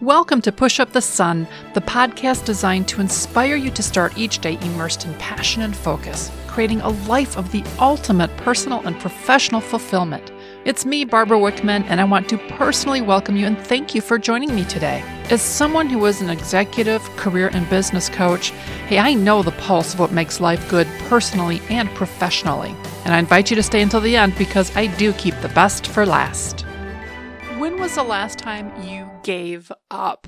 Welcome to Push Up the Sun, the podcast designed to inspire you to start each day immersed in passion and focus, creating a life of the ultimate personal and professional fulfillment. It's me, Barbara Wickman, and I want to personally welcome you and thank you for joining me today. As someone who is an executive, career, and business coach, hey, I know the pulse of what makes life good personally and professionally. And I invite you to stay until the end because I do keep the best for last. When was the last time you gave up?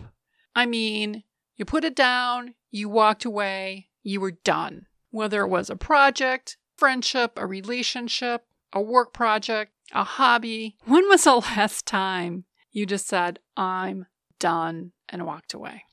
I mean, you put it down, you walked away, you were done. Whether it was a project, friendship, a relationship, a work project, a hobby, when was the last time you just said, I'm done and walked away?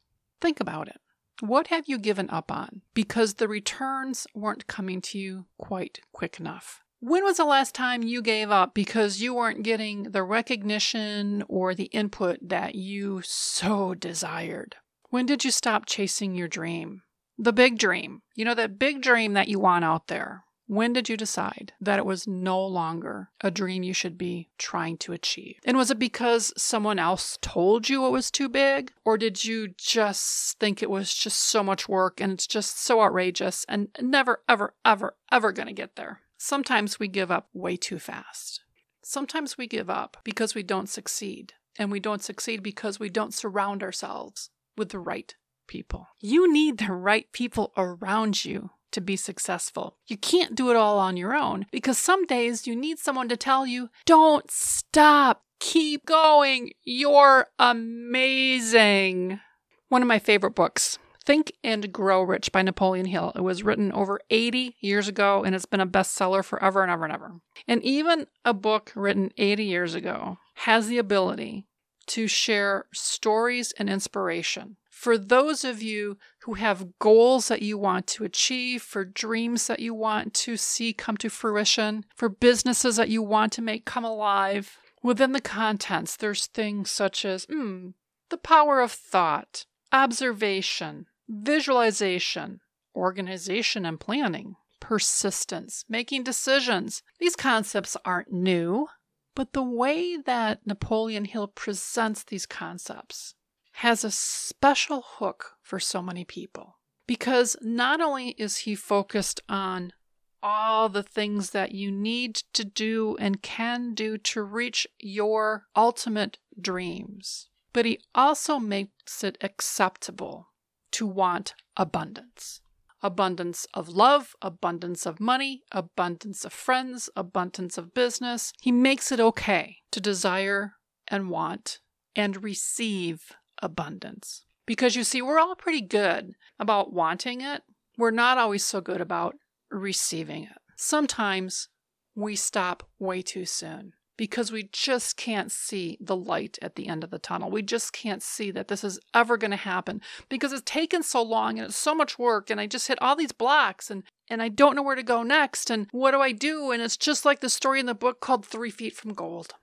Think about it. What have you given up on because the returns weren't coming to you quite quick enough? When was the last time you gave up because you weren't getting the recognition or the input that you so desired? When did you stop chasing your dream? The big dream. You know, that big dream that you want out there. When did you decide that it was no longer a dream you should be trying to achieve? And was it because someone else told you it was too big? Or did you just think it was just so much work and it's just so outrageous and never, ever, ever, ever going to get there? Sometimes we give up way too fast. Sometimes we give up because we don't succeed, and we don't succeed because we don't surround ourselves with the right people. You need the right people around you to be successful. You can't do it all on your own because some days you need someone to tell you, don't stop, keep going, you're amazing. One of my favorite books Think and Grow Rich by Napoleon Hill. It was written over 80 years ago and it's been a bestseller forever and ever and ever. And even a book written 80 years ago has the ability to share stories and inspiration. For those of you who have goals that you want to achieve, for dreams that you want to see come to fruition, for businesses that you want to make come alive, within the contents, there's things such as mm, the power of thought, observation, visualization, organization and planning, persistence, making decisions. These concepts aren't new, but the way that Napoleon Hill presents these concepts has a special hook for so many people. Because not only is he focused on all the things that you need to do and can do to reach your ultimate dreams, but he also makes it acceptable to want abundance abundance of love, abundance of money, abundance of friends, abundance of business. He makes it okay to desire and want and receive abundance. Because you see, we're all pretty good about wanting it, we're not always so good about receiving it. Sometimes we stop way too soon because we just can't see the light at the end of the tunnel. We just can't see that this is ever going to happen because it's taken so long and it's so much work and I just hit all these blocks and and I don't know where to go next and what do I do and it's just like the story in the book called 3 feet from gold.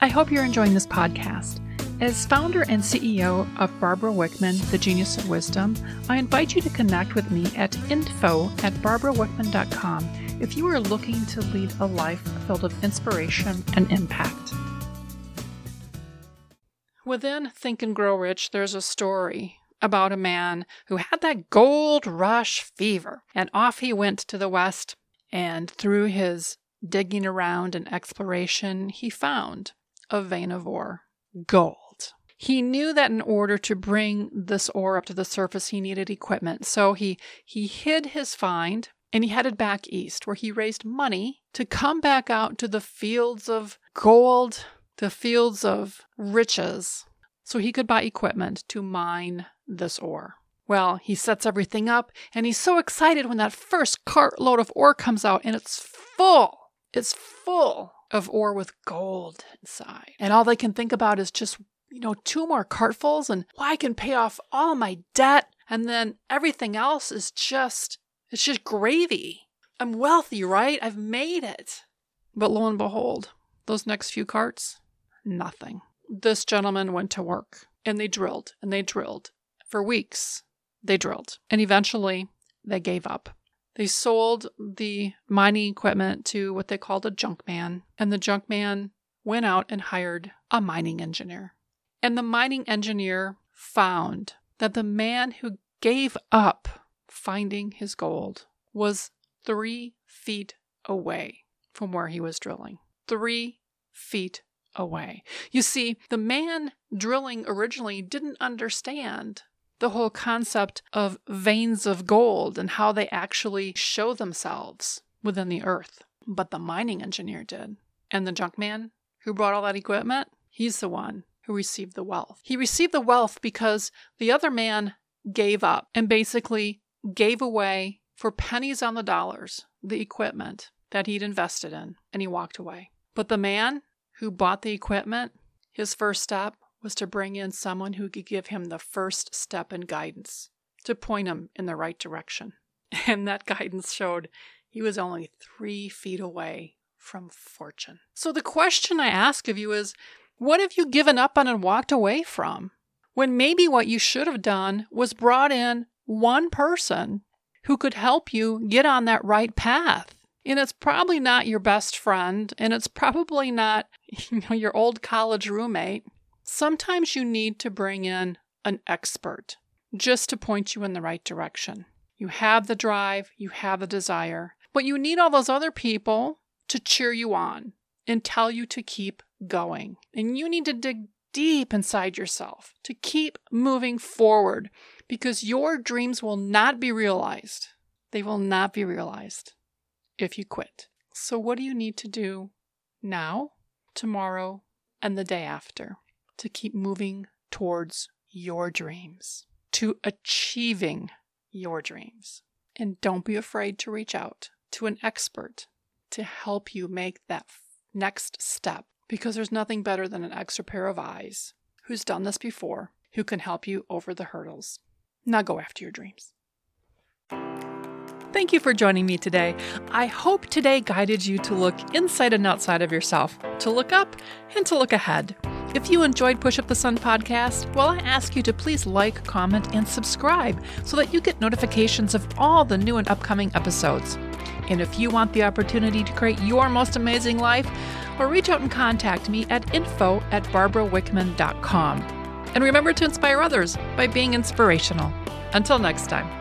I hope you're enjoying this podcast. As founder and CEO of Barbara Wickman, The Genius of Wisdom, I invite you to connect with me at info at barbarawickman.com if you are looking to lead a life filled with inspiration and impact. Within Think and Grow Rich, there's a story about a man who had that gold rush fever, and off he went to the West, and through his digging around and exploration, he found a vein of ore gold. He knew that in order to bring this ore up to the surface, he needed equipment. So he, he hid his find and he headed back east, where he raised money to come back out to the fields of gold, the fields of riches, so he could buy equipment to mine this ore. Well, he sets everything up, and he's so excited when that first cartload of ore comes out, and it's full. It's full of ore with gold inside. And all they can think about is just, you know, two more cartfuls, and well, I can pay off all my debt, and then everything else is just it's just gravy. I'm wealthy, right? I've made it. But lo and behold, those next few carts, nothing. This gentleman went to work and they drilled and they drilled. For weeks, they drilled. And eventually, they gave up. They sold the mining equipment to what they called a junk man, and the junk man went out and hired a mining engineer. And the mining engineer found that the man who gave up finding his gold was three feet away from where he was drilling. Three feet away. You see, the man drilling originally didn't understand the whole concept of veins of gold and how they actually show themselves within the earth. But the mining engineer did. And the junk man who brought all that equipment, he's the one who received the wealth. He received the wealth because the other man gave up and basically gave away for pennies on the dollars the equipment that he'd invested in, and he walked away. But the man who bought the equipment, his first step was to bring in someone who could give him the first step in guidance, to point him in the right direction. And that guidance showed he was only three feet away from fortune. So the question I ask of you is what have you given up on and walked away from? When maybe what you should have done was brought in one person who could help you get on that right path. And it's probably not your best friend, and it's probably not you know, your old college roommate. Sometimes you need to bring in an expert just to point you in the right direction. You have the drive, you have the desire, but you need all those other people to cheer you on and tell you to keep going. And you need to dig deep inside yourself to keep moving forward because your dreams will not be realized. They will not be realized if you quit. So, what do you need to do now, tomorrow, and the day after to keep moving towards your dreams, to achieving your dreams? And don't be afraid to reach out to an expert to help you make that next step because there's nothing better than an extra pair of eyes who's done this before, who can help you over the hurdles. Now go after your dreams. Thank you for joining me today. I hope today guided you to look inside and outside of yourself, to look up and to look ahead. If you enjoyed Push Up the Sun podcast, well, I ask you to please like, comment, and subscribe so that you get notifications of all the new and upcoming episodes. And if you want the opportunity to create your most amazing life, or reach out and contact me at info at barbarawickman.com. And remember to inspire others by being inspirational. Until next time.